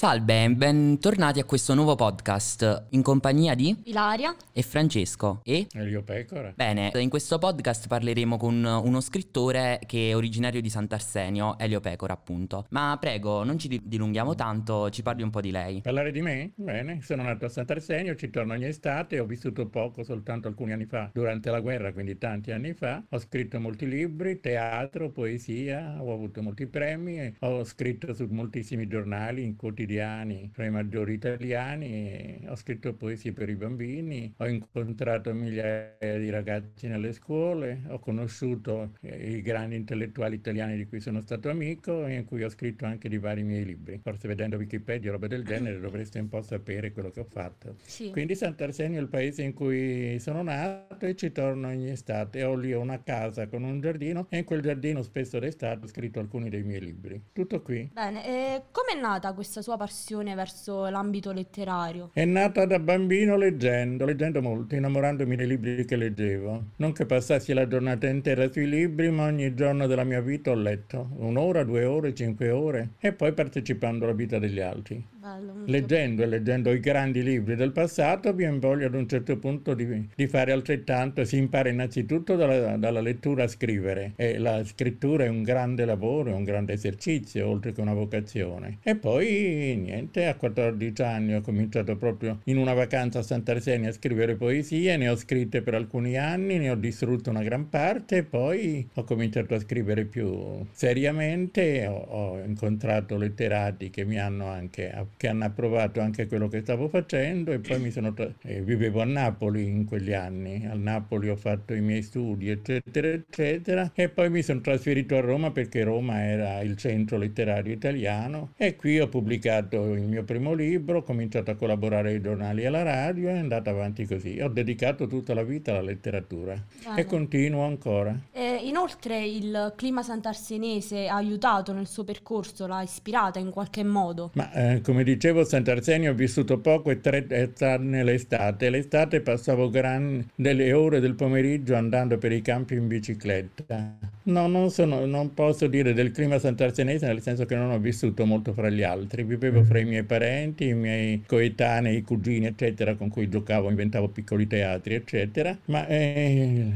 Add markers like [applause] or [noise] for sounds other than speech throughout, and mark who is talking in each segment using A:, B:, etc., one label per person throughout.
A: Salve, bentornati a questo nuovo podcast in compagnia di
B: Ilaria
A: e Francesco e
C: Elio Pecora.
A: Bene, in questo podcast parleremo con uno scrittore che è originario di Sant'Arsenio, Elio Pecora appunto. Ma prego, non ci dilunghiamo tanto, ci parli un po' di lei.
C: Parlare di me? Bene, sono nato a Sant'Arsenio, ci torno ogni estate, ho vissuto poco, soltanto alcuni anni fa, durante la guerra, quindi tanti anni fa. Ho scritto molti libri, teatro, poesia, ho avuto molti premi, ho scritto su moltissimi giornali, in quotidiani quotidiani tra i maggiori italiani, ho scritto poesie per i bambini, ho incontrato migliaia di ragazzi nelle scuole, ho conosciuto eh, i grandi intellettuali italiani di cui sono stato amico e in cui ho scritto anche di vari miei libri. Forse vedendo Wikipedia o roba del genere [clears throat] dovreste un po' sapere quello che ho fatto. Sì. Quindi Sant'Arsenio è il paese in cui sono nato e ci torno ogni estate. Ho lì una casa con un giardino e in quel giardino spesso d'estate ho scritto alcuni dei miei libri. Tutto qui.
B: Bene, e com'è nata questa sua passione verso l'ambito letterario?
C: È nata da bambino leggendo, leggendo molto, innamorandomi dei libri che leggevo. Non che passassi la giornata intera sui libri, ma ogni giorno della mia vita ho letto. Un'ora, due ore, cinque ore. E poi partecipando alla vita degli altri. Bello, leggendo e leggendo i grandi libri del passato vi voglia ad un certo punto di, di, fare altrettanto. Si impara innanzitutto dalla, dalla, lettura a scrivere e la scrittura è un grande lavoro, è un grande esercizio, oltre che una vocazione. E poi niente, a 14 anni ho cominciato proprio in una vacanza a Sant'Arsenia a scrivere poesie, ne ho scritte per alcuni anni, ne ho distrutto una gran parte poi ho cominciato a scrivere più seriamente, ho, ho incontrato letterati che mi hanno anche che hanno approvato anche quello che stavo facendo e poi mi sono eh, vivevo a Napoli in quegli anni. A Napoli ho fatto i miei studi, eccetera, eccetera, e poi mi sono trasferito a Roma perché Roma era il centro letterario italiano e qui ho pubblicato il mio primo libro, ho cominciato a collaborare ai giornali e alla radio e è andata avanti così. Ho dedicato tutta la vita alla letteratura vale. e continuo ancora.
B: E inoltre il clima sant'arsenese ha aiutato nel suo percorso, l'ha ispirata in qualche modo?
C: Ma eh, come dicevo, Sant'Arsenio ho vissuto poco e tre anni l'estate. L'estate passavo gran, delle ore del pomeriggio andando per i campi in bicicletta. No, non, sono, non posso dire del clima sant'arsenese, nel senso che non ho vissuto molto fra gli altri. Vivevo fra i miei parenti, i miei coetanei, i cugini, eccetera, con cui giocavo, inventavo piccoli teatri, eccetera. Ma eh,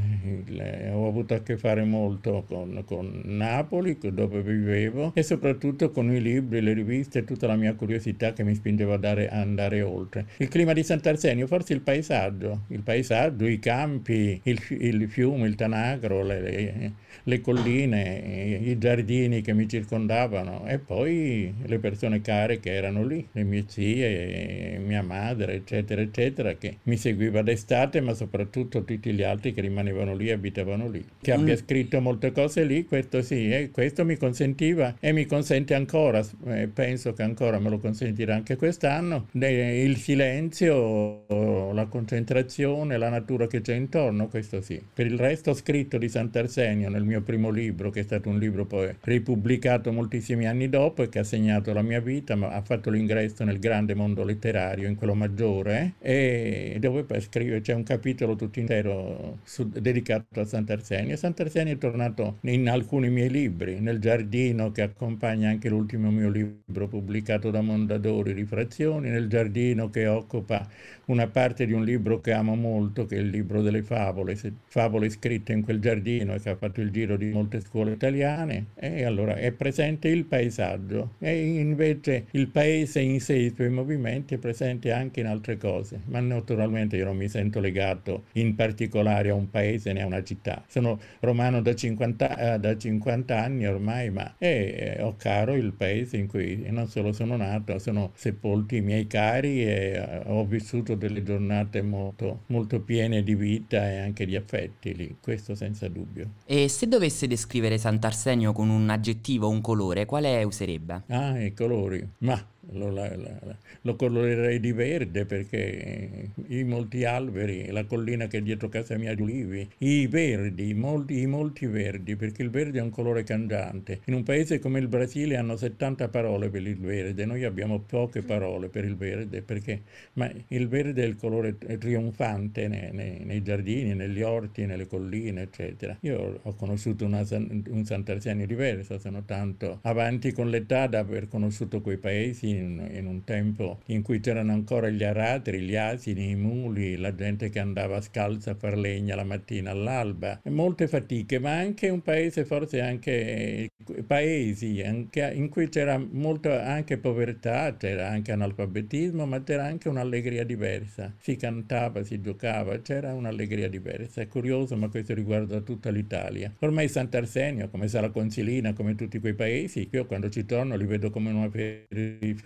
C: ho avuto a che fare molto con, con Napoli, dove vivevo, e soprattutto con i libri, le riviste e tutta la mia curiosità che mi spingeva ad andare, andare oltre. Il clima di Sant'Arsenio, forse il paesaggio, il paesaggio, i campi, il, il fiume, il Tanagro, le, le, le colline, i giardini che mi circondavano e poi le persone care che erano lì, le mie zie, mia madre, eccetera, eccetera, che mi seguiva d'estate, ma soprattutto tutti gli altri che rimanevano lì, abitavano lì. Che abbia mm. scritto molte cose lì, questo sì, e questo mi consentiva e mi consente ancora, eh, penso che ancora me lo consente sentirà anche quest'anno, il silenzio, la concentrazione, la natura che c'è intorno, questo sì. Per il resto ho scritto di Sant'Arsenio nel mio primo libro, che è stato un libro poi ripubblicato moltissimi anni dopo e che ha segnato la mia vita, ma ha fatto l'ingresso nel grande mondo letterario, in quello maggiore, e dove poi scrive, c'è un capitolo tutto intero su, dedicato a Sant'Arsenio. Sant'Arsenio è tornato in alcuni miei libri, nel giardino che accompagna anche l'ultimo mio libro pubblicato da Mondadori, Mondadori Rifrazioni, nel giardino che occupa una parte di un libro che amo molto, che è il libro delle favole, favole scritte in quel giardino e che ha fatto il giro di molte scuole italiane. E allora è presente il paesaggio e invece il paese in sé, i suoi movimenti, è presente anche in altre cose. Ma naturalmente io non mi sento legato in particolare a un paese né a una città. Sono romano da 50, eh, da 50 anni ormai, ma eh, ho caro il paese in cui non solo sono nato, sono sepolti i miei cari e uh, ho vissuto delle giornate molto, molto piene di vita e anche di affetti lì, questo senza dubbio.
A: E se dovesse descrivere Sant'Arsenio con un aggettivo o un colore, quale userebbe?
C: Ah, i colori. Ma lo, la, la, lo, colorerei di verde perché i molti alberi, la collina che è dietro casa mia di ulivi, i verdi, i molti, i molti verdi, perché il verde è un colore cangiante. In un paese come il Brasile hanno 70 parole per il verde, noi abbiamo poche parole per il verde, perché ma il verde è il colore trionfante nei, nei, nei giardini, negli orti, nelle colline, eccetera. Io ho conosciuto una, un Sant'Arsenio diverso, sono tanto avanti con l'età da aver conosciuto quei paesi in, in, un tempo in cui c'erano ancora gli aratri, gli asini, i muli, la gente che andava scalza a far legna la mattina all'alba, molte fatiche, ma anche un paese, forse anche paesi anche, in cui c'era molta anche povertà, c'era anche analfabetismo, ma c'era anche un'allegria diversa. Si cantava, si giocava, c'era un'allegria diversa. È curioso, ma questo riguarda tutta l'Italia. Ormai Sant'Arsenio, come Sala Consilina, come tutti quei paesi, io quando ci torno li vedo come una periferia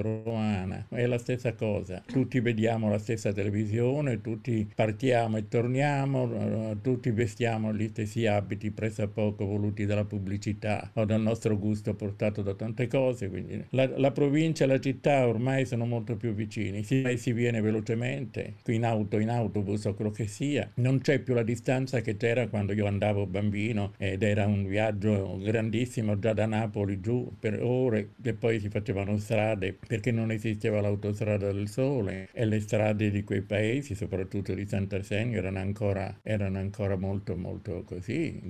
C: romana. È la stessa cosa. Tutti vediamo la stessa televisione, tutti partiamo e torniamo, tutti vestiamo gli stessi abiti pressappoco voluti dalla pubblicità o dal nostro gusto portato da tante cose. Quindi la, la provincia e la città ormai sono molto più vicini. Si, si viene velocemente, in auto, in autobus o quello che sia. Non c'è più la distanza che c'era quando io andavo bambino ed era un viaggio grandissimo già da Napoli giù per ore e poi si facevano strade perché non esisteva l'autostrada del sole e le strade di quei paesi, soprattutto di Sant'Arsenio, erano ancora, erano ancora molto molto così,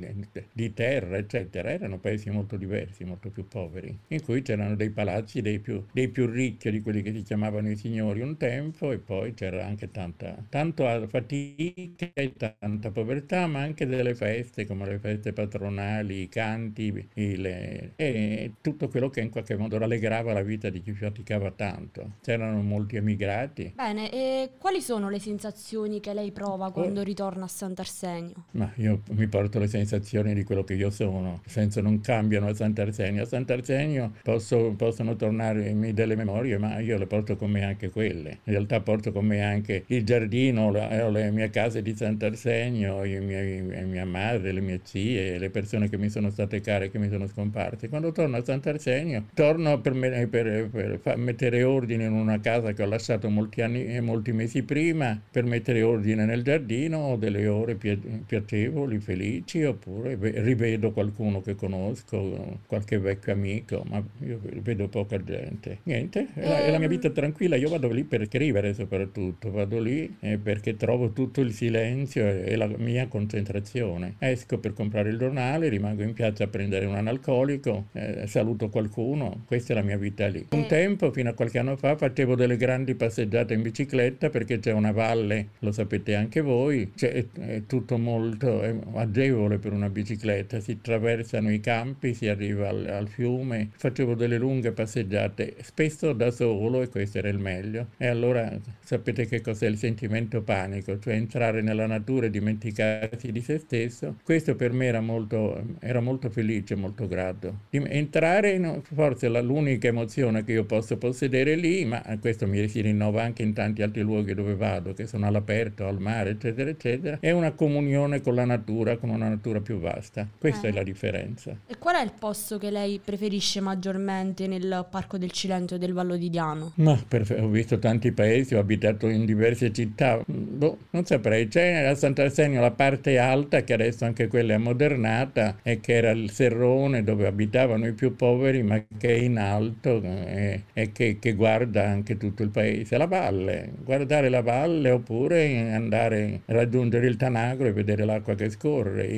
C: di terra eccetera, erano paesi molto diversi, molto più poveri, in cui c'erano dei palazzi dei più, dei più ricchi di quelli che si chiamavano i signori un tempo e poi c'era anche tanta, tanta fatica e tanta povertà, ma anche delle feste come le feste patronali, i canti le, e tutto quello che in qualche modo rallegrava la vita di chi faticava tanto. C'erano molti emigrati.
B: Bene, e quali sono le sensazioni che lei prova quando oh. ritorna a Sant'Arsenio?
C: Ma io mi porto le sensazioni di quello che io sono, senso non cambiano a Sant'Arsenio. A Sant'Arsenio posso, possono tornarmi delle memorie, ma io le porto con me anche quelle. In realtà porto con me anche il giardino, la, le mie case di Sant'Arsenio, i miei, mia madre, le mie zie, le persone che mi sono state care, che mi sono scomparse. Quando torno a Sant'Arsenio, torno per, me, per, per, mettere ordine in una casa che ho lasciato molti anni e molti mesi prima, per mettere ordine nel giardino, ho delle ore piacevoli, felici, oppure rivedo qualcuno che conosco, qualche vecchio amico, ma io vedo poca gente. Niente, è la, è la mia ehm. vita tranquilla, io vado lì per scrivere soprattutto, vado lì eh, perché trovo tutto il silenzio e, e la mia concentrazione. Esco per comprare il giornale, rimango in piazza a prendere un analcolico, eh, saluto qualcuno, questa è la mia vita lì. Un tempo, fino a qualche anno fa, facevo delle grandi passeggiate in bicicletta perché c'è una valle, lo sapete anche voi, è, è tutto molto è agevole per una bicicletta, si attraversano i campi, si arriva al, al fiume, facevo delle lunghe passeggiate, spesso da solo e questo era il meglio. E allora sapete che cos'è il sentimento panico, cioè entrare nella natura e dimenticarsi di se stesso. Questo per me era molto, era molto felice, molto grato. Entrare, in, forse l'unica emozione che io posso possedere lì, ma questo mi si rinnova anche in tanti altri luoghi dove vado, che sono all'aperto, al mare, eccetera, eccetera. È una comunione con la natura, con una natura più vasta. Questa eh. è la differenza.
B: E qual è il posto che lei preferisce maggiormente nel Parco del Cilento e del Vallo di Diano?
C: Ma per, ho visto tanti paesi, ho abitato in diverse città. Boh, non saprei. C'è a Sant'Arsenio la parte alta, che adesso anche quella è ammodernata, e che era il Serrone dove abitavano i più poveri, ma che è in alto e, e che, che, guarda anche tutto il paese. La valle, guardare la valle oppure andare a raggiungere il Tanagro e vedere l'acqua che scorre.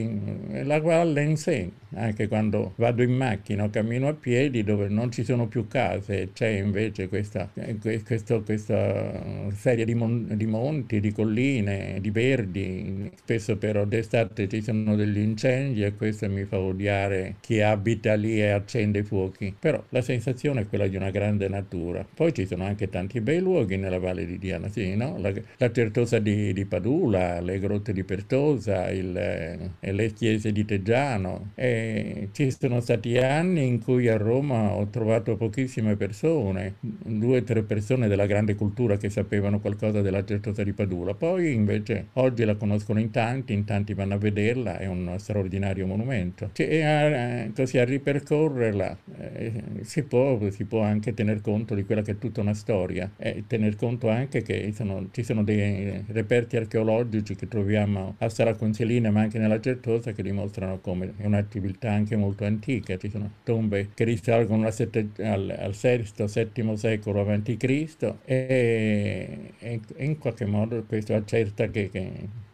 C: La valle in sé, anche quando vado in macchina o cammino a piedi dove non ci sono più case, c'è invece questa, questo, questa serie di, mon, di monti, di colline, di verdi. Spesso però d'estate ci sono degli incendi e questo mi fa odiare chi abita lì e accende i fuochi. Però la sensazione è quella di una grande natura. Poi ci sono anche tanti bei luoghi nella Valle di Diana, sì, no? la, la Certosa di, di, Padula, le grotte di Pertosa, il, eh, le chiese di Teggiano. E ci sono stati anni in cui a Roma ho trovato pochissime persone, due o tre persone della grande cultura che sapevano qualcosa della Certosa di Padula. Poi invece oggi la conoscono in tanti, in tanti vanno a vederla, è un straordinario monumento. Cioè, a, così a ripercorrerla eh, si, può, si, può, tener conto di quella che è tutta una storia e tener conto anche che sono, ci sono dei reperti archeologici che troviamo a Sala Consilina ma anche nella Certosa che dimostrano come è un'attività anche molto antica. Ci sono tombe che risalgono al, sette, al, al VI-VII secolo a.C. E, e, in qualche modo questo accerta che, che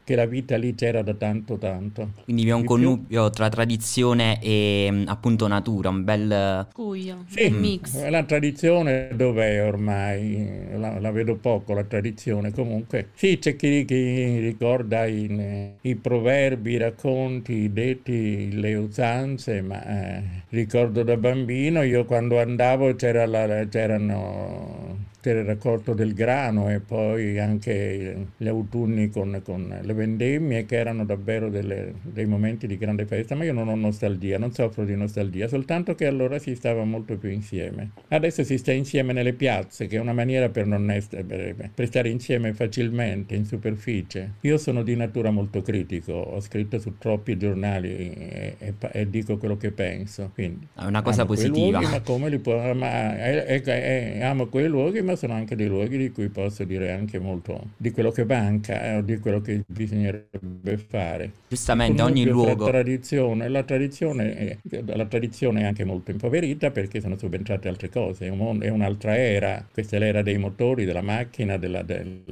C: che la vita lì c'era da tanto tanto.
A: Quindi vi è un connubio tra tradizione e appunto natura, un bel
B: Cuio,
C: sì,
B: un mix.
C: La tradizione dov'è ormai? La, la, vedo poco la tradizione, comunque sì c'è chi, chi ricorda i, i, proverbi, i racconti, i detti, le usanze, ma eh, ricordo da bambino io quando andavo c'era la, c'erano il raccolto del grano e poi anche gli autunni con, con le vendemmie che erano davvero delle, dei momenti di grande festa, ma io non ho nostalgia, non soffro di nostalgia, soltanto che allora si stava molto più insieme. Adesso si sta insieme nelle piazze, che è una maniera per, non essere, per, per stare insieme facilmente, in superficie. Io sono di natura molto critico, ho scritto su troppi giornali e, e, e dico quello che penso. Quindi,
A: è una cosa positiva.
C: Luoghi, ma come li può, ma, è, amo quei luoghi, ma sono anche dei luoghi di cui posso dire anche molto di quello che manca eh, o di quello che bisognerebbe fare.
A: Giustamente, ogni luogo.
C: La tradizione, la, tradizione è, la tradizione è anche molto impoverita perché sono subentrate altre cose, è, un, è un'altra era, questa è l'era dei motori, della macchina, della, del,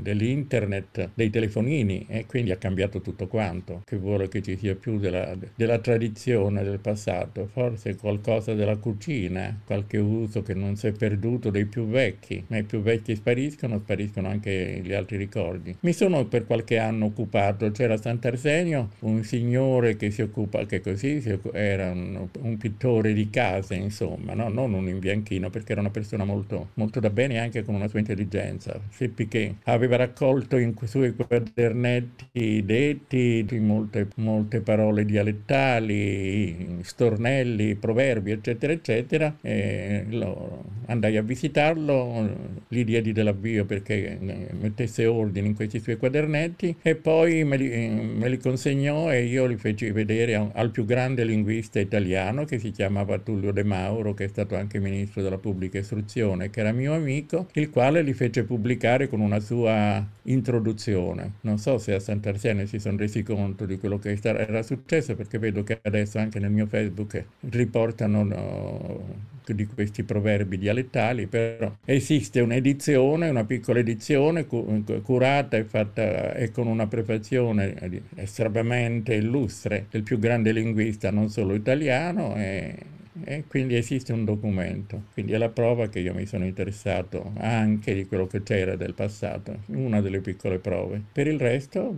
C: dell'internet, dei telefonini e quindi ha cambiato tutto quanto, che vuole che ci sia più della, della tradizione del passato, forse qualcosa della cucina, qualche uso che non si è perduto dei più vecchi vecchi, ma i più vecchi spariscono, spariscono anche gli altri ricordi. Mi sono per qualche anno occupato, c'era Sant'Arsenio un signore che si occupa, che così era un, un pittore di case, insomma, no? non un imbianchino, perché era una persona molto, molto da bene anche con una sua intelligenza. Seppi che aveva raccolto in suoi quadernetti detti di molte, molte parole dialettali, stornelli, proverbi, eccetera, eccetera, e lo, andai a visitarlo gli diedi dell'avvio perché eh, mettesse ordine in questi suoi quadernetti e poi me li, eh, me li consegnò e io li feci vedere al più grande linguista italiano che si chiamava Tullio De Mauro, che è stato anche ministro della pubblica istruzione, che era mio amico, il quale li fece pubblicare con una sua introduzione. Non so se a Sant'Arsenio si sono resi conto di quello che era successo perché vedo che adesso anche nel mio Facebook riportano no, di questi proverbi dialettali, però esiste un'edizione, una piccola edizione curata e fatta e con una prefazione estremamente illustre del più grande linguista non solo italiano e e quindi esiste un documento, quindi è la prova che io mi sono interessato anche di quello che c'era del passato, una delle piccole prove. Per il resto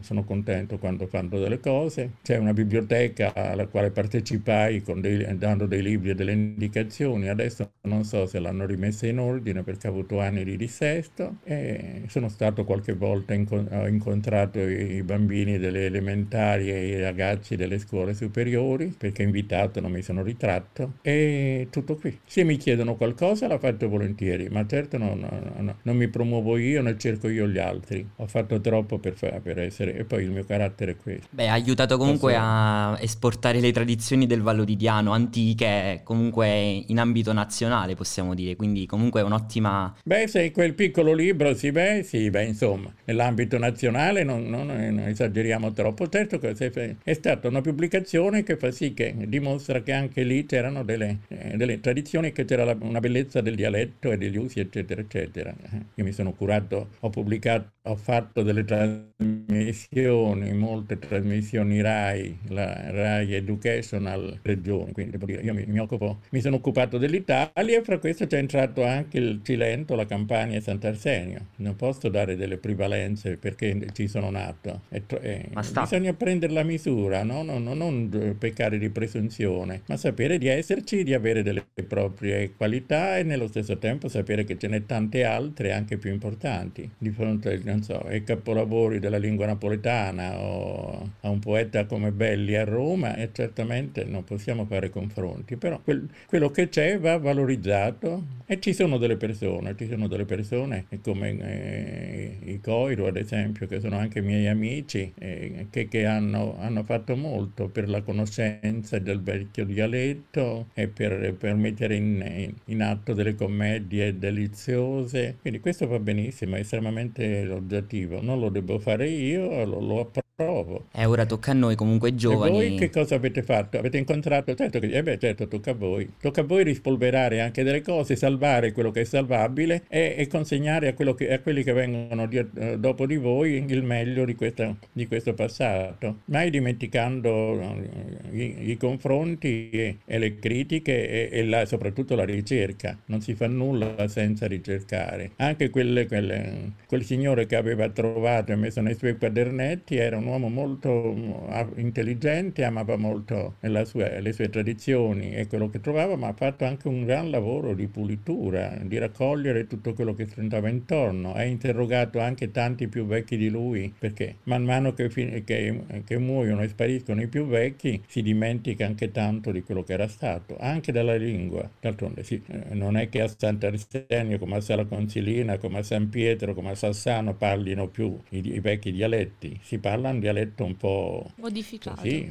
C: sono contento quando fanno delle cose, c'è una biblioteca alla quale partecipai dei, dando dei libri e delle indicazioni, adesso non so se l'hanno rimessa in ordine perché ho avuto anni di dissesto. E sono stato qualche volta, ho incontrato i bambini delle elementari e i ragazzi delle scuole superiori perché invitato non mi sono ritirato tratto e tutto qui. Se mi chiedono qualcosa la faccio volentieri, ma certo no, no, no, non mi promuovo io né cerco io gli altri. Ho fatto troppo per, per essere e poi il mio carattere è questo.
A: Beh, ha aiutato comunque Posso... a esportare le tradizioni del Vallodidiano antiche, comunque in ambito nazionale possiamo dire, quindi comunque è un'ottima...
C: Beh, se quel piccolo libro, sì, beh, sì, beh, insomma, nell'ambito nazionale non, non, non esageriamo troppo. Certo che è stata una pubblicazione che fa sì che dimostra che anche lì c'erano delle, eh, delle tradizioni, che c'era la, una bellezza del dialetto e degli usi, eccetera, eccetera. Eh, io mi sono curato, ho pubblicato, ho fatto delle trasmissioni, molte trasmissioni RAI, la RAI Educational Regione, quindi devo dire, io mi, mi, occupo, mi sono occupato dell'Italia e fra questo c'è entrato anche il Cilento, la Campania e Sant'Arsenio. Non posso dare delle prevalenze perché ci sono nato. E, e, bisogna prendere la misura, no? non, non, non peccare di presunzione, ma sapere sapere di esserci, di avere delle proprie qualità e nello stesso tempo sapere che ce n'è tante altre anche più importanti di fronte non so, ai capolavori della lingua napoletana o a un poeta come Belli a Roma e certamente non possiamo fare confronti, però quel, quello che c'è va valorizzato e ci sono delle persone, ci sono delle persone come eh, i Coiro ad esempio che sono anche miei amici eh, che, che hanno, hanno fatto molto per la conoscenza del vecchio dialetto dialetto e per, per mettere in, in, atto delle commedie deliziose. Quindi questo va benissimo, è estremamente oggettivo. Non lo devo fare io, lo, lo approvo.
A: E ora tocca a noi comunque giovani.
C: E voi che cosa avete fatto? Avete incontrato? Certo che, eh beh, certo, tocca a voi. Tocca a voi rispolverare anche delle cose, salvare quello che è salvabile e, e consegnare a, che, a, quelli che vengono di, eh, dopo di voi il meglio di, questa, di questo passato. Mai dimenticando eh, i, i confronti e, e, le critiche e, e la, soprattutto la ricerca. Non si fa nulla senza ricercare. Anche quelle, quelle, quel signore che aveva trovato e messo nei suoi quadernetti era un uomo molto mm, intelligente, amava molto sua, le sue tradizioni e quello che trovava, ma ha fatto anche un gran lavoro di pulitura, di raccogliere tutto quello che stentava intorno. Ha interrogato anche tanti più vecchi di lui, perché man mano che, che, che muoiono e spariscono i più vecchi, si dimentica anche tanto di quello che era stato, anche dalla lingua. D'altronde sì, eh, non è che a Sant'Arsenio, come a Sala Consilina, come a San Pietro, come a Sassano parlino più i, i vecchi dialetti, si parla un dialetto un po'
B: modificato.
C: Sì,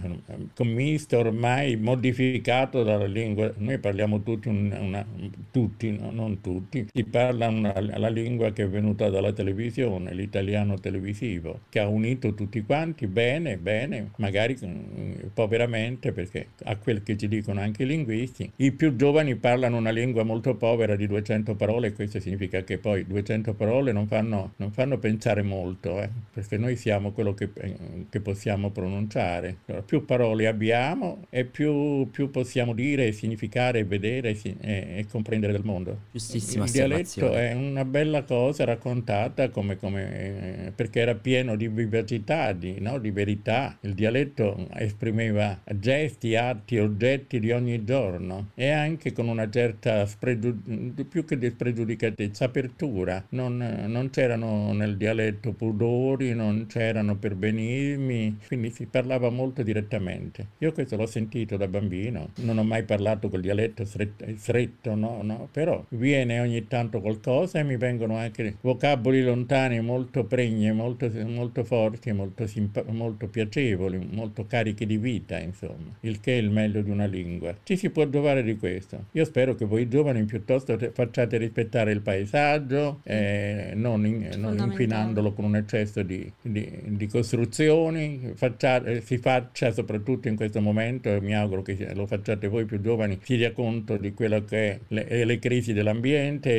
C: commisto ormai, modificato dalla lingua. Noi parliamo tutti, una, una, tutti no? non tutti, si parla una, la lingua che è venuta dalla televisione, l'italiano televisivo, che ha unito tutti quanti bene, bene, magari poveramente, perché a quel che ci dicono anche i linguisti, i più giovani parlano una lingua molto povera di 200 parole e questo significa che poi 200 parole non fanno, non fanno pensare molto, eh, perché noi siamo quello che, che possiamo pronunciare. Allora, più parole abbiamo e più, più possiamo dire, significare, vedere e, e, comprendere del mondo.
A: Giustissima
C: Il dialetto è una bella cosa raccontata come, come, perché era pieno di vivacità, di, no? di verità. Il dialetto esprimeva gesti, atti, oggetti di ogni giorno e anche con una certa spregiud- più che di spregiudicatezza, apertura. Non, non c'erano nel dialetto pudori, non c'erano perbenismi, quindi si parlava molto direttamente. Io questo l'ho sentito da bambino, non ho mai parlato col dialetto stretto, stretto no, no, però viene ogni tanto qualcosa e mi vengono anche vocaboli lontani molto pregni, molto, molto forti, molto, simpa- molto piacevoli, molto carichi di vita, insomma, il che è il meglio di una lingua. Ci si può giovare di questo. Io spero che voi giovani piuttosto facciate rispettare il paesaggio, eh, non, in, non infinandolo con un eccesso di, di, di costruzioni, facciate, si faccia soprattutto in questo momento, e mi auguro che lo facciate voi più giovani, si dia conto di quello che è le, le crisi dell'ambiente,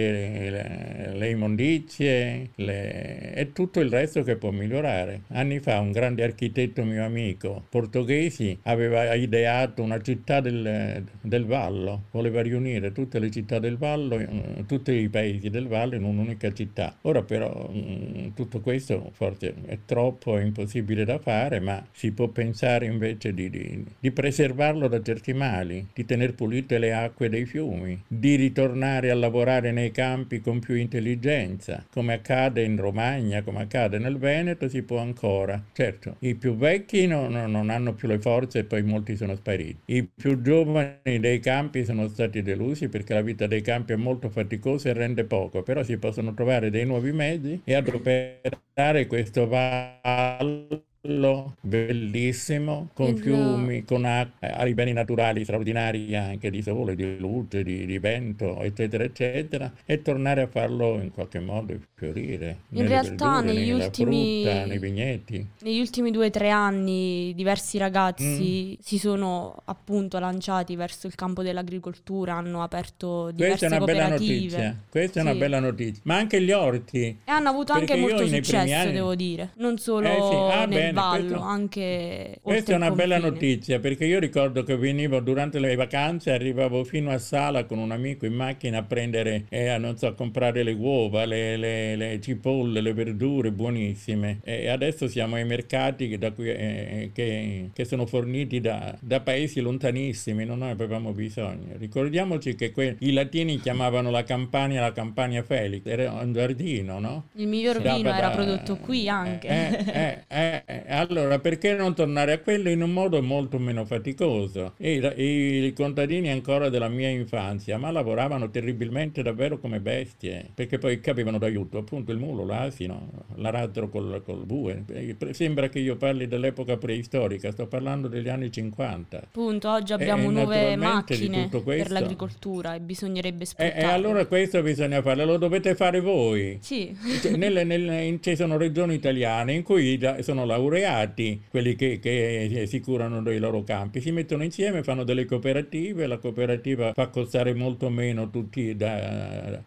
C: le, le immondizie le, e tutto il resto che può migliorare. Anni fa un grande architetto mio amico, portoghesi, aveva ideato una città del, del Vallo, voleva riunire tutte le città del Vallo, eh, tutti i paesi del Vallo in un'unica città. Ora però mm, tutto questo forse è troppo, è impossibile da fare, ma si può pensare invece di, di, di preservarlo da certi mali, di tenere pulite le acque dei fiumi, di ritornare a lavorare nei campi con più intelligenza, come accade in Romagna, come accade nel Veneto, si può ancora. Certo, i più vecchi non, non hanno più le forze e poi molti sono spariti. I più giovani dei campi sono stati delusi perché la vita dei campi è molto faticosa e rende poco, però si possono trovare dei nuovi mezzi e adoperare questo vallo bellissimo, con il... fiumi, con acqua, i beni naturali straordinari anche di sole, di luce, di, di, vento, eccetera, eccetera, e tornare a farlo in qualche modo fiorire.
B: In realtà
C: verdure,
B: negli ultimi...
C: Frutta, nei vigneti.
B: Negli ultimi due o tre anni diversi ragazzi mm. si sono appunto lanciati verso il campo dell'agricoltura, hanno aperto diverse
C: Questa è una
B: bella
C: notizia, questa sì. è una bella notizia. Ma anche gli orti.
B: E hanno avuto anche molto successo, anni... devo dire. Non solo eh sì. ah, bene, ballo, questo, anche
C: Questa è una bella notizia perché io ricordo che venivo durante le vacanze, arrivavo fino a Sala con un amico in macchina a prendere, eh, a, non so, a comprare le uova, le, le, le, cipolle, le verdure buonissime. E adesso siamo ai mercati che, cui, eh, che, che sono forniti da, da, paesi lontanissimi, non noi avevamo bisogno. Ricordiamoci che que- i latini chiamavano la Campania la Campania Felix, era un giardino, no?
B: Il miglior vino era prodotto qui anche.
C: Eh, eh, eh, Eh, allora, perché non tornare a quello in un modo molto meno faticoso? I, i, I, contadini ancora della mia infanzia, ma lavoravano terribilmente davvero come bestie, perché poi capivano d'aiuto, appunto il mulo, l'asino, l'aratro col, col bue. Sembra che io parli dell'epoca preistorica, sto parlando degli anni 50.
B: Appunto, oggi abbiamo e, nuove macchine per l'agricoltura e bisognerebbe sfruttarle.
C: E, e, allora questo bisogna farlo, lo dovete fare voi.
B: Sì.
C: Cioè, nelle, nelle, ci sono regioni italiane in cui sono laureati quelli che, che si curano dei loro campi, si mettono insieme, fanno delle cooperative, la cooperativa fa costare molto meno tutti da,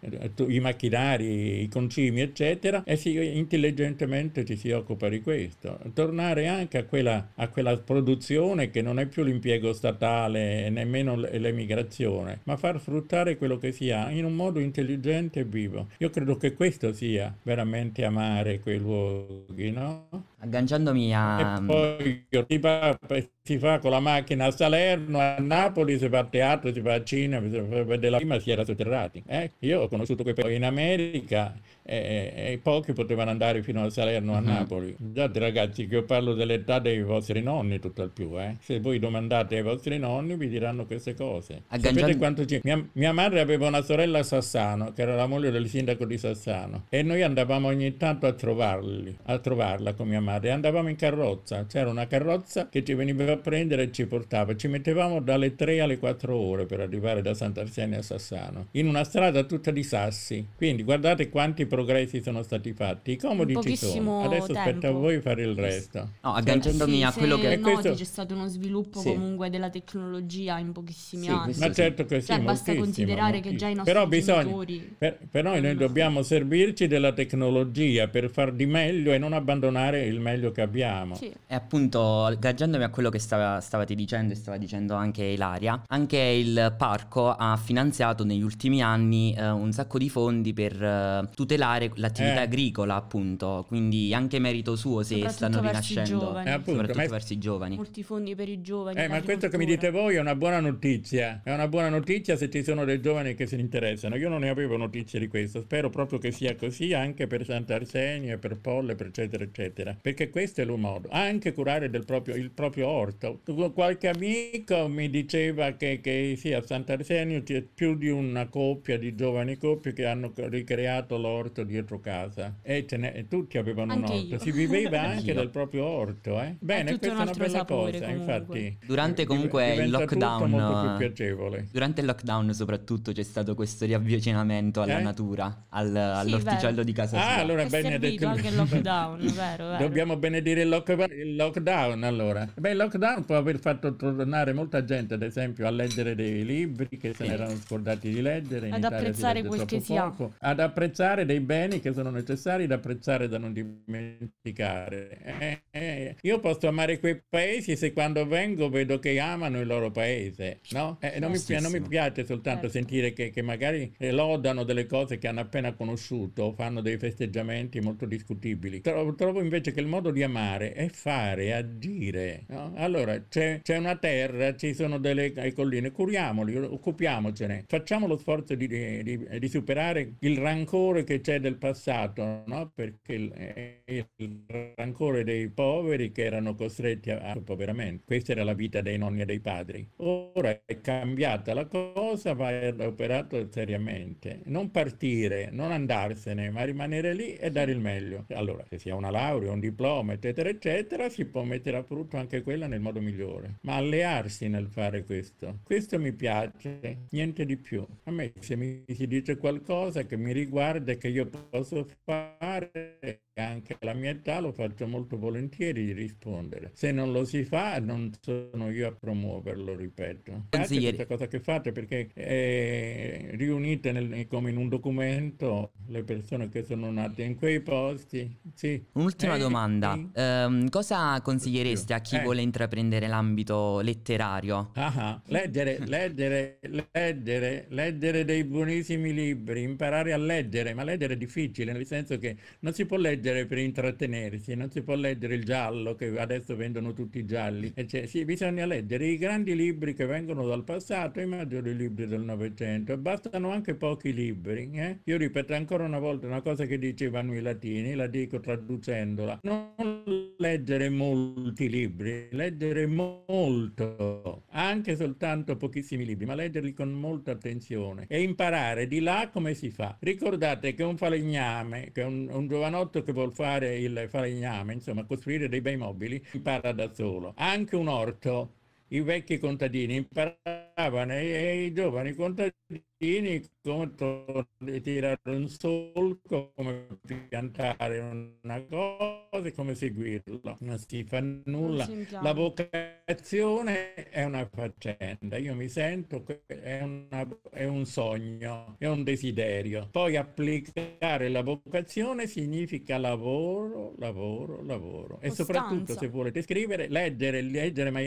C: i macchinari, i concimi, eccetera, e si, intelligentemente ci si occupa di questo. Tornare anche a quella, a quella produzione che non è più l'impiego statale, nemmeno l'emigrazione, ma far fruttare quello che si ha in un modo intelligente e vivo. Io credo che questo sia veramente amare quei luoghi, no?
A: Agganciandomi a...
C: E poi si fa, con la macchina a Salerno, a Napoli, si fa teatro, si fa a cinema, si fa a vedere la prima si era sotterrati. Eh? Io ho conosciuto quei paesi in America e, e, pochi potevano andare fino a Salerno, a uh-huh. Napoli. Già ragazzi che io parlo dell'età dei vostri nonni tutto al più, eh? se voi domandate ai vostri nonni vi diranno queste cose. Agganciando... Sapete quanto ci... mia, mia, madre aveva una sorella a Sassano, che era la moglie del sindaco di Sassano, e noi andavamo ogni tanto a trovarli, a trovarla con mia madre, andavamo in carrozza, c'era una carrozza che ci veniva a prendere e ci portava, ci mettevamo dalle 3 alle 4 ore per arrivare da Sant'Arsenia a Sassano, in una strada tutta di sassi, quindi guardate quanti progressi sono stati fatti. I comodi ci sono. Adesso tempo. aspetta a voi fare il resto.
A: No, agganciandomi sì, a quello che...
B: Noti, questo... c'è stato uno sviluppo sì. comunque della tecnologia in pochissimi sì, anni.
C: Ma certo che sì,
B: cioè, basta considerare che già i nostri
C: però
B: bisogna,
C: genitori... Per, però noi dobbiamo servirci della tecnologia per far di meglio e non abbandonare il meglio che abbiamo.
A: Sì. E appunto, agganciandomi a quello che stava, stavate dicendo e stava dicendo anche Ilaria, anche il parco ha finanziato negli ultimi anni eh, un sacco di fondi per eh, tutelare l'attività eh. agricola, appunto. Quindi anche merito suo se stanno rinascendo,
B: eh, appunto,
A: soprattutto verso i giovani.
B: Molti fondi per i giovani.
C: Eh, ma questo che mi dite voi è una buona notizia. È una buona notizia se ci sono dei giovani che si interessano. Io non ne avevo notizie di questo. Spero proprio che sia così anche per Sant'Arsenio e per Polle, per eccetera, eccetera. Perché questo è il modo. Anche curare proprio, il proprio orto. Qualche amico mi diceva che, che sì, a Sant'Arsenio c'è più di una coppia di giovani coppie che hanno ricreato l'orto orto dietro casa e, ne, e tutti avevano
B: anche
C: un orto.
B: Io.
C: Si viveva [laughs] anche dal proprio orto. Eh? Bene, questa è una bella sapore, cosa. Comunque. Infatti,
A: durante comunque il lockdown,
C: molto più piacevole.
A: Durante il lockdown, soprattutto, c'è stato questo riavvicinamento alla eh? natura, al, sì, all'orticello vero. di casa.
C: Ah,
A: sua.
C: allora è bene
B: detto anche il lockdown, [laughs] vero, vero.
C: Dobbiamo benedire il, lock, il lockdown. Allora, beh, il lockdown può aver fatto tornare molta gente, ad esempio, a leggere dei libri che se ne erano scordati di leggere.
B: Ad apprezzare quel che si ha.
C: Ad apprezzare dei beni che sono necessari da apprezzare e da non dimenticare. Eh, eh, io posso amare quei paesi se quando vengo vedo che amano il loro paese, no? Eh, non, mi, non, mi, piace soltanto certo. sentire che, che magari lodano delle cose che hanno appena conosciuto, fanno dei festeggiamenti molto discutibili. Trovo, trovo invece che il modo di amare è fare, agire. No? Allora, c'è, c'è, una terra, ci sono delle colline, curiamoli, occupiamocene, facciamo lo sforzo di, di, di superare il rancore che c'è del passato, no? perché il, il, rancore dei poveri che erano costretti al poveramento. Questa era la vita dei nonni e dei padri. Ora è cambiata la cosa, va operato seriamente. Non partire, non andarsene, ma rimanere lì e dare il meglio. Allora, se si ha una laurea, un diploma, eccetera, eccetera, si può mettere a frutto anche quella nel modo migliore. Ma allearsi nel fare questo, questo mi piace, niente di più. A me se mi si dice qualcosa che mi riguarda e che io posso fare anche alla mia età lo faccio molto volentieri di rispondere. Se non lo si fa, non sono io a promuoverlo, ripeto. Per questa cosa che fate perché eh, riunite nel, come in un documento le persone che sono nate in quei posti. Sì.
A: Un'ultima eh, domanda. Sì. Um, cosa consigliereste a chi eh. vuole intraprendere l'ambito letterario?
C: Ah, leggere, [laughs] leggere, leggere, leggere dei buonissimi libri, imparare a leggere, ma leggere è difficile, nel senso che non si può leggere leggere per intrattenersi, non si può leggere il giallo che adesso vendono tutti i gialli. Cioè, sì, bisogna leggere i grandi libri che vengono dal passato e i maggiori libri del Novecento. Bastano anche pochi libri. Eh? Io ripeto ancora una volta una cosa che dicevano i latini, la dico traducendola. Non leggere molti libri, leggere molto, anche soltanto pochissimi libri, ma leggerli con molta attenzione e imparare di là come si fa. Ricordate che un falegname, che un, un giovanotto che vuol fare il falegname, insomma costruire dei bei mobili, impara da solo. Anche un orto i vecchi contadini imparavano e i giovani contadini come tirare un solco, come piantare una cosa e come seguirlo. Non si fa nulla. La vocazione è una faccenda. Io mi sento che è, una, è un sogno, è un desiderio. Poi applicare la vocazione significa lavoro, lavoro, lavoro. Costanza. E soprattutto se volete scrivere, leggere, leggere ma,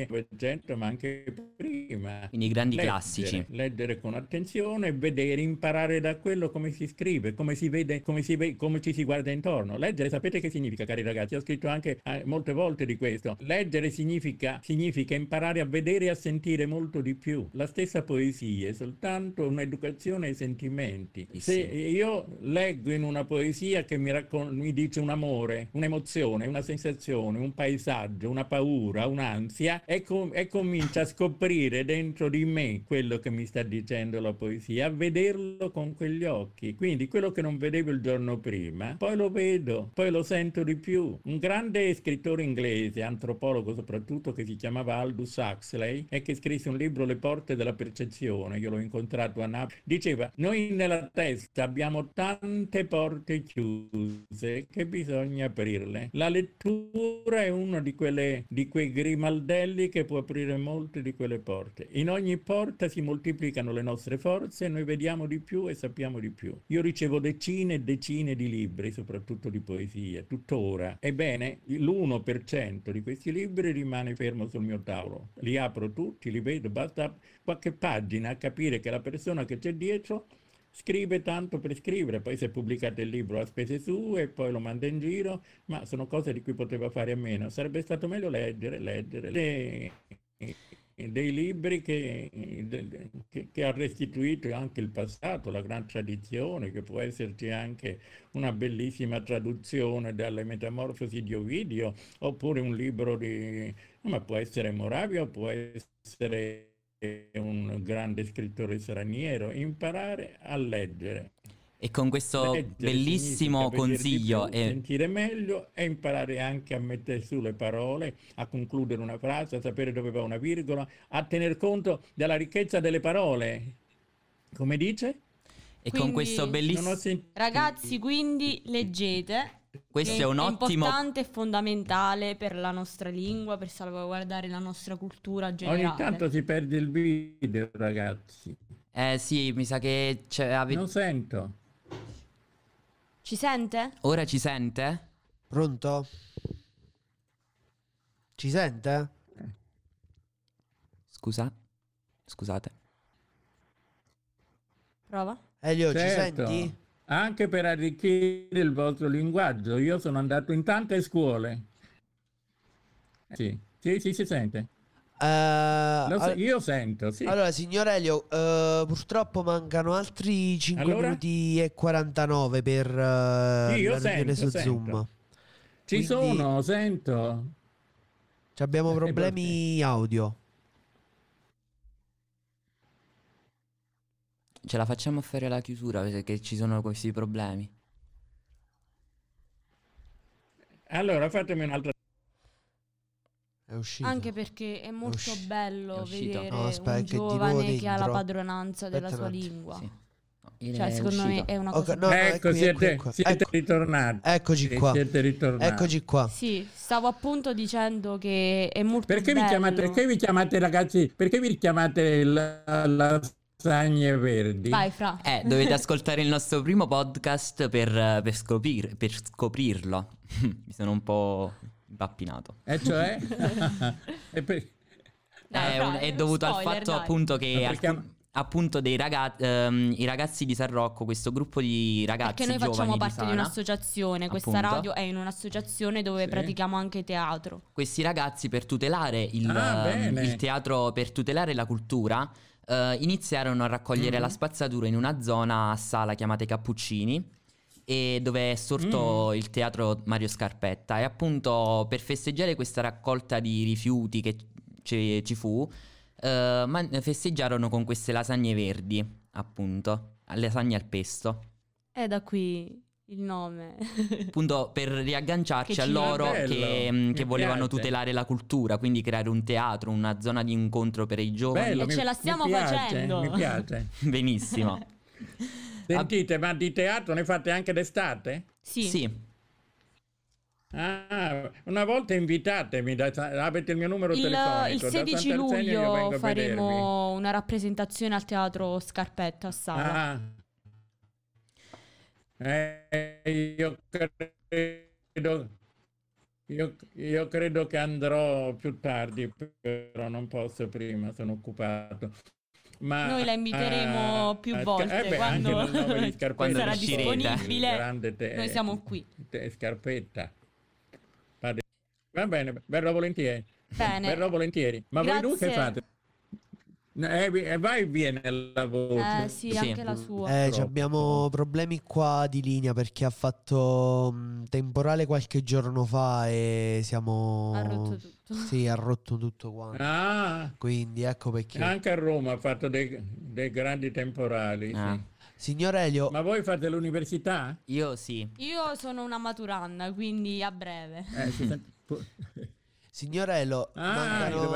C: ma anche prima.
A: Quindi grandi leggere, classici.
C: Leggere con attenzione, vedere imparare da quello come si scrive, come si vede, come, si ve- come ci si guarda intorno. Leggere, sapete che significa, cari ragazzi? Ho scritto anche eh, molte volte di questo. Leggere significa, significa imparare a vedere e a sentire molto di più. La stessa poesia è soltanto un'educazione ai sentimenti. Se io leggo in una poesia che mi, raccon- mi dice un amore, un'emozione, una sensazione, un paesaggio, una paura, un'ansia, e, com- e comincio a scoprire dentro di me quello che mi sta dicendo la poesia, a vederlo con quegli occhi. Quindi quello che non vedevo il giorno prima, poi lo vedo, poi lo sento di più. Un grande scrittore inglese, antropologo soprattutto, che si chiamava Aldous Huxley e che scrisse un libro Le porte della percezione, io l'ho incontrato a Napoli, diceva, noi nella testa abbiamo tante porte chiuse che bisogna aprirle. La lettura è uno di, quelle, di quei grimaldelli che può aprire molte di quelle porte. In ogni porta si moltiplicano le nostre forze noi vediamo di più e sappiamo di più. Io ricevo decine e decine di libri, soprattutto di poesia, tuttora. Ebbene, l'1% di questi libri rimane fermo sul mio tavolo. Li apro tutti, li vedo, basta qualche pagina a capire che la persona che c'è dietro scrive tanto per scrivere, poi se pubblicate il libro a spese sue poi lo manda in giro, ma sono cose di cui poteva fare a meno. Sarebbe stato meglio leggere, leggere. Le dei libri che, che, che, ha restituito anche il passato, la gran tradizione, che può esserci anche una bellissima traduzione dalle Metamorfosi di Ovidio, oppure un libro di... ma può essere Moravia, può essere un grande scrittore straniero, imparare a leggere.
A: E con questo Leggere bellissimo consiglio...
C: Più, e... Sentire meglio e imparare anche a mettere su le parole, a concludere una frase, a sapere dove va una virgola, a tener conto della ricchezza delle parole. Come dice?
A: E quindi, con questo bellissimo...
B: Sent... Ragazzi, quindi leggete.
A: Questo è, un ottimo...
B: importante e fondamentale per la nostra lingua, per salvaguardare la nostra cultura generale.
C: Ogni tanto si perde il video, ragazzi.
A: Eh sì, mi sa che... C'è,
C: Non sento.
B: Ci sente?
A: Ora ci sente?
D: Pronto? Ci sente?
A: Scusa? Scusate.
B: Prova.
D: Elio, certo. ci senti?
C: Anche per arricchire il vostro linguaggio. Io sono andato in tante scuole. Sì, sì, sì si sente.
D: Uh,
C: so, io sento, sì.
D: Allora, signor Elio, uh, purtroppo mancano altri 5 allora? minuti e 49 per uh, sì, io sento, su sento. Zoom.
C: Ci Quindi, sono, sento.
D: Abbiamo problemi audio.
A: Ce la facciamo fare la chiusura perché ci sono questi problemi.
C: Allora, fatemi un'altra
D: è uscito.
B: Anche perché è molto è bello è vedere no, aspetta, un giovane che ha la padronanza della sua lingua. Sì. Cioè, secondo me è una cosa. Okay, no,
C: ecco, ecco, siete, ecco, siete ecco. ritornati.
D: Eccoci qua.
C: Siete ritornati.
D: Eccoci qua.
B: Sì, stavo appunto dicendo che è molto
C: perché
B: bello.
C: Vi chiamate, perché vi chiamate, ragazzi? Perché vi chiamate la, la lasagne verdi?
B: Vai, Fra.
A: Eh, dovete ascoltare il nostro primo podcast per, per, scoprir, per scoprirlo. [laughs] Mi sono un po' vappinato.
C: E cioè? [laughs]
A: e per... Dai, è, un, è, dovuto spoiler, al fatto dai. appunto che alcun, appunto dei ragazzi, um, i ragazzi di San Rocco, questo gruppo di ragazzi Perché
B: noi facciamo parte
A: di,
B: di un'associazione, questa appunto. radio è in un'associazione dove sì. pratichiamo anche teatro.
A: Questi ragazzi per tutelare il, ah, il teatro, per tutelare la cultura, uh, iniziarono a raccogliere mm. la spazzatura in una zona a sala chiamata Cappuccini e dove è sorto mm. il teatro Mario Scarpetta e appunto per festeggiare questa raccolta di rifiuti che ci, ci fu eh, man- festeggiarono con queste lasagne verdi appunto lasagne al pesto
B: e da qui il nome. [laughs]
A: Appunto per riagganciarci a loro che, mm, che volevano piace. tutelare la cultura, quindi creare un teatro, una zona di incontro per i giovani.
B: Bello, e mi, ce la stiamo mi piace, facendo.
C: Mi piace. [laughs]
A: Benissimo. [laughs]
C: Sentite, ma di teatro ne fate anche d'estate?
B: Sì.
A: sì.
C: Ah, una volta invitatemi, da, avete il mio numero
B: il,
C: telefonico.
B: Il 16 luglio faremo una rappresentazione al teatro Scarpetta a Sala.
C: Ah. Eh, io credo io, io, credo che andrò più tardi, però non posso prima, sono occupato.
B: Ma, Noi la inviteremo uh, più volte eh beh, quando, [laughs] quando sarà disponibile. Te, Noi siamo qui.
C: Te, scarpetta. Va bene, verrò volentieri.
B: Bene.
C: Verrò volentieri. Ma Grazie. voi due che fate? Eh, vai e viene la voce.
B: Eh sì, sì. anche la sua.
D: Eh, abbiamo problemi qua di linea perché ha fatto um, temporale qualche giorno fa e siamo...
B: Ha rotto tutto.
D: Sì, ha rotto tutto quanto.
C: Ah,
D: Quindi ecco perché...
C: Anche a Roma ha fatto dei, dei grandi temporali. Ah. Sì.
D: Signor Elio...
C: Ma voi fate l'università?
A: Io sì.
B: Io sono una maturanda, quindi a breve.
C: Eh. [laughs]
D: Signorello,
C: ah,
D: mancano,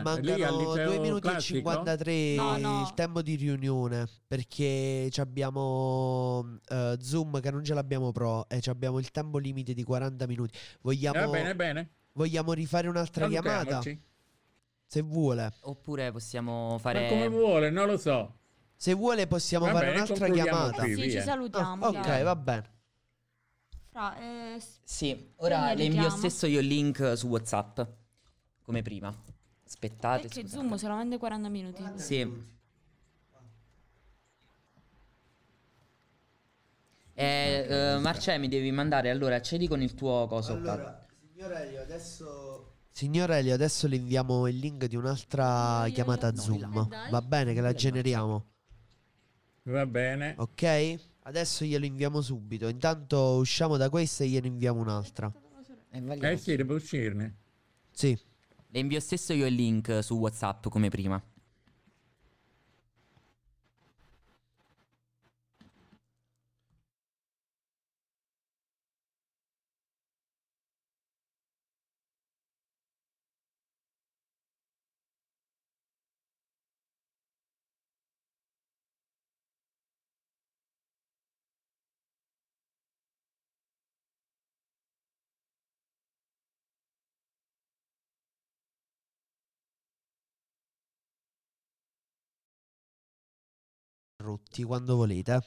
D: mancano 2 minuti
C: classico?
D: e 53 no, no. il tempo di riunione perché abbiamo uh, Zoom che non ce l'abbiamo pro e abbiamo il tempo limite di 40 minuti. Vogliamo,
C: Va bene, bene.
D: vogliamo rifare un'altra chiamata? Se vuole.
A: Oppure possiamo fare...
C: Ma come vuole, non lo so.
D: Se vuole possiamo va fare bene, un'altra chiamata.
B: Qui, sì, via. ci salutiamo.
D: Oh, ok, va bene.
B: Fra, eh,
A: sì, ora le invio stesso io il link su WhatsApp, come prima. Aspettate.
B: Perché scusate. Zoom solamente 40 minuti.
A: Sì. Eh, eh, Marcè, mi devi mandare allora, accedi con il tuo coso.
D: Allora, signor Elio, adesso... Signor Elio, adesso le inviamo il link di un'altra chiamata Zoom. Va bene che la generiamo.
C: Va bene.
D: Ok? Adesso glielo inviamo subito. Intanto usciamo da questa e gliene inviamo un'altra.
C: Eh, eh sì, devo uscirne.
D: Sì.
A: Le invio stesso io il link su WhatsApp come prima.
D: Interrotti quando volete.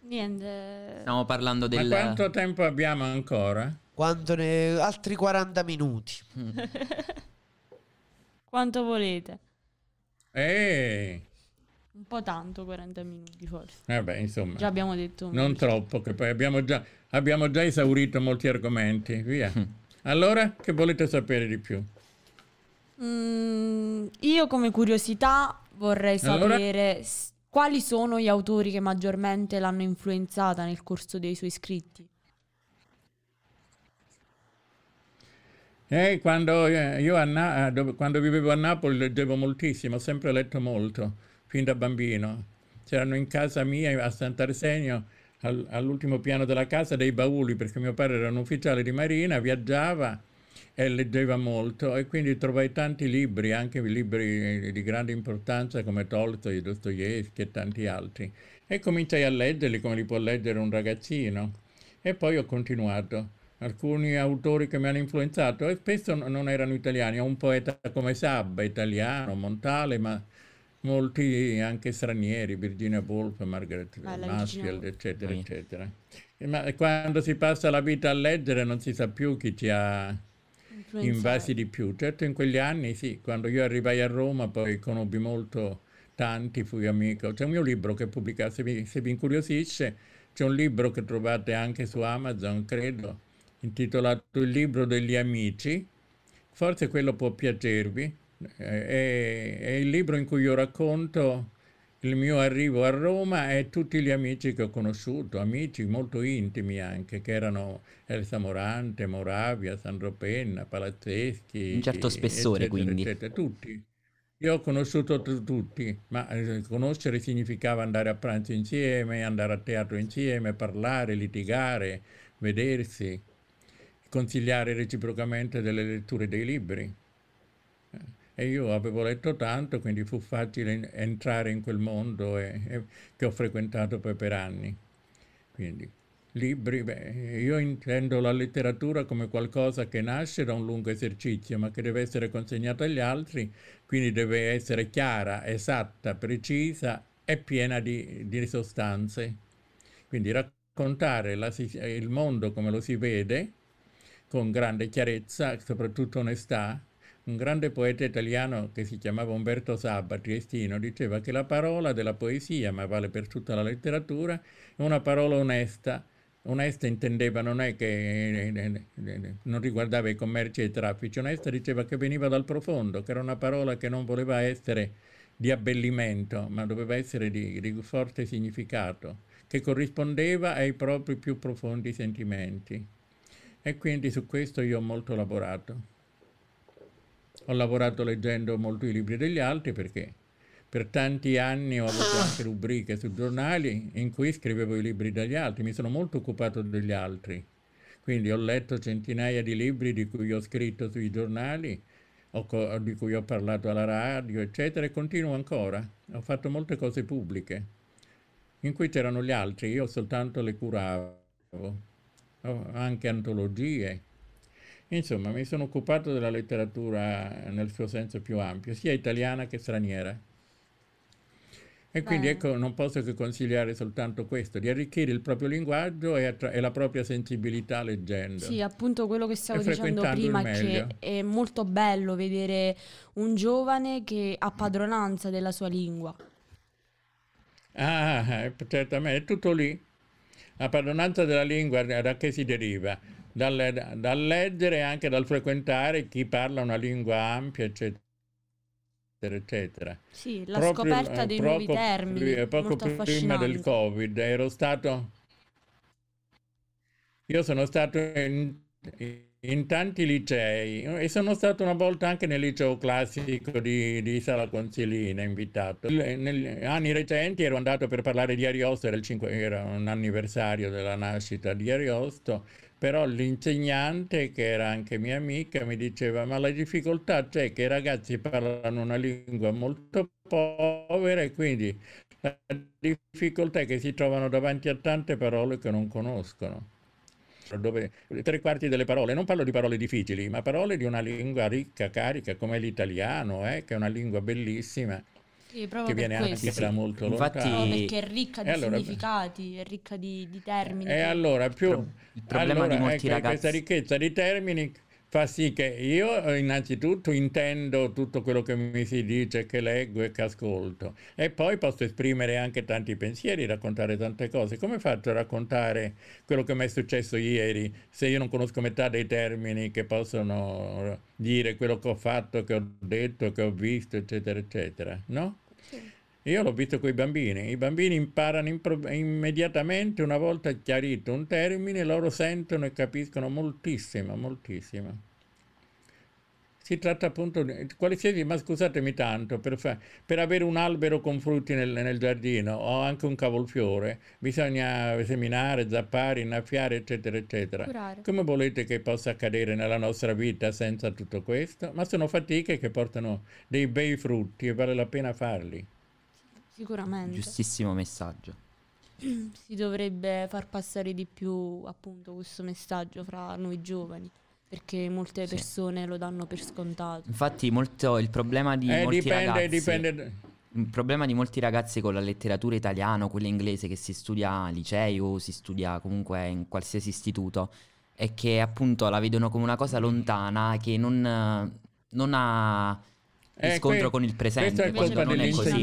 B: Niente.
A: Stiamo parlando del...
C: Ma quanto tempo abbiamo ancora?
D: Quanto ne... Altri 40 minuti. Mm. [laughs]
B: quanto volete.
C: Ehi.
B: Un po' tanto, 40 minuti forse.
C: Vabbè, insomma.
B: Già abbiamo detto.
C: Non troppo, che poi abbiamo già, abbiamo già esaurito molti argomenti. Via. [laughs] allora, che volete sapere di più?
B: Mm, io come curiosità vorrei sapere allora... quali sono gli autori che maggiormente l'hanno influenzata nel corso dei suoi scritti.
C: Eh, quando, eh, io Na- eh, quando vivevo a Napoli leggevo moltissimo, ho sempre letto molto, fin da bambino. C'erano in casa mia a Sant'Arsenio, al, all'ultimo piano della casa, dei bauli, perché mio padre era un ufficiale di marina, viaggiava e leggeva molto e quindi trovai tanti libri, anche libri di grande importanza come Tolstoi, Dostoevsky e tanti altri. E cominciai a leggerli come li può leggere un ragazzino. E poi ho continuato. Alcuni autori che mi hanno influenzato e spesso non erano italiani, ho un poeta come Sabba, italiano, Montale, ma molti anche stranieri, Virginia Woolf, Margaret ah, Mansfield, eccetera, eccetera. Ma quando si passa la vita a leggere non si sa più chi ci ha invasi di più. Certo in quegli anni sì, quando io arrivai a Roma poi conobbi molto tanti, fui amico. C'è un mio libro che pubblica, se vi, se vi incuriosisce, c'è un libro che trovate anche su Amazon, credo, intitolato Il libro degli amici. Forse quello può piacervi. È, è il libro in cui io racconto il mio arrivo a Roma e tutti gli amici che ho conosciuto, amici molto intimi anche, che erano Elsa Morante, Moravia, Sandro Penna, Palazzeschi.
A: Un certo spessore
C: eccetera,
A: quindi.
C: Eccetera, tutti. Io ho conosciuto t- tutti, ma eh, conoscere significava andare a pranzo insieme, andare a teatro insieme, parlare, litigare, vedersi, consigliare reciprocamente delle letture dei libri. E io avevo letto tanto, quindi fu facile entrare in quel mondo e, e, che ho frequentato poi per anni. Quindi, libri, beh, io intendo la letteratura come qualcosa che nasce da un lungo esercizio, ma che deve essere consegnato agli altri, quindi deve essere chiara, esatta, precisa e piena di, di sostanze. Quindi raccontare la, il mondo come lo si vede, con grande chiarezza, soprattutto onestà, un grande poeta italiano che si chiamava Umberto Sabba, triestino, diceva che la parola della poesia, ma vale per tutta la letteratura, è una parola onesta. Onesta intendeva non è che non riguardava i commerci e i traffici, onesta diceva che veniva dal profondo, che era una parola che non voleva essere di abbellimento, ma doveva essere di, di forte significato, che corrispondeva ai propri più profondi sentimenti. E quindi su questo io ho molto lavorato. Ho lavorato leggendo molto i libri degli altri perché per tanti anni ho avuto anche rubriche sui giornali in cui scrivevo i libri degli altri, mi sono molto occupato degli altri. Quindi ho letto centinaia di libri di cui ho scritto sui giornali, di cui ho parlato alla radio, eccetera, e continuo ancora. Ho fatto molte cose pubbliche, in cui c'erano gli altri, io soltanto le curavo, anche antologie. Insomma, mi sono occupato della letteratura nel suo senso più ampio, sia italiana che straniera. E quindi Beh. ecco, non posso che consigliare soltanto questo, di arricchire il proprio linguaggio e, attra- e la propria sensibilità leggendo.
B: Sì, appunto quello che stavo dicendo prima, che è molto bello vedere un giovane che ha padronanza della sua lingua.
C: Ah, eh, certamente, è tutto lì. La padronanza della lingua da che si deriva? Dal, dal leggere e anche dal frequentare chi parla una lingua ampia, eccetera eccetera.
B: Sì, la proprio, scoperta dei nuovi termini.
C: Poco prima del Covid ero stato... Io sono stato in, in, tanti licei e sono stato una volta anche nel liceo classico di, di Sala Consilina invitato. Negli anni recenti ero andato per parlare di Ariosto, era, il 5, era un anniversario della nascita di Ariosto però l'insegnante, che era anche mia amica, mi diceva ma la difficoltà c'è che i ragazzi parlano una lingua molto povera e quindi la difficoltà è che si trovano davanti a tante parole che non conoscono. Dove tre quarti delle parole, non parlo di parole difficili, ma parole di una lingua ricca, carica come l'italiano, eh, che è una lingua bellissima
B: sì, che viene anche
C: da molto
B: Infatti, lontano. perché è ricca di allora, significati, è ricca di, di termini.
C: E allora, più, il problema allora, di molti ecco, ragazzi... questa ricchezza di termini fa sì che io innanzitutto intendo tutto quello che mi si dice, che leggo e che ascolto e poi posso esprimere anche tanti pensieri, raccontare tante cose. Come faccio a raccontare quello che mi è successo ieri se io non conosco metà dei termini che possono dire quello che ho fatto, che ho detto, che ho visto, eccetera, eccetera, no? Io l'ho visto con i bambini, i bambini imparano impro- immediatamente, una volta chiarito un termine, loro sentono e capiscono moltissimo, moltissimo. Si tratta appunto di qualsiasi, ma scusatemi tanto, per, fa, per avere un albero con frutti nel, nel, giardino o anche un cavolfiore, bisogna seminare, zappare, innaffiare, eccetera, eccetera.
B: Curare.
C: Come volete che possa accadere nella nostra vita senza tutto questo? Ma sono fatiche che portano dei bei frutti e vale la pena farli.
B: Sicuramente.
A: Giustissimo messaggio.
B: Si dovrebbe far passare di più appunto questo messaggio fra noi giovani perché molte sì. persone lo danno per scontato.
A: Infatti molto, il problema di eh, molti dipende, ragazzi dipende. Il problema di molti ragazzi con la letteratura italiana, quella inglese che si studia al liceo, si studia comunque in qualsiasi istituto, è che appunto la vedono come una cosa lontana che non, non ha riscontro eh, que- con il presente.
C: Questa è colpa dell'insegnante.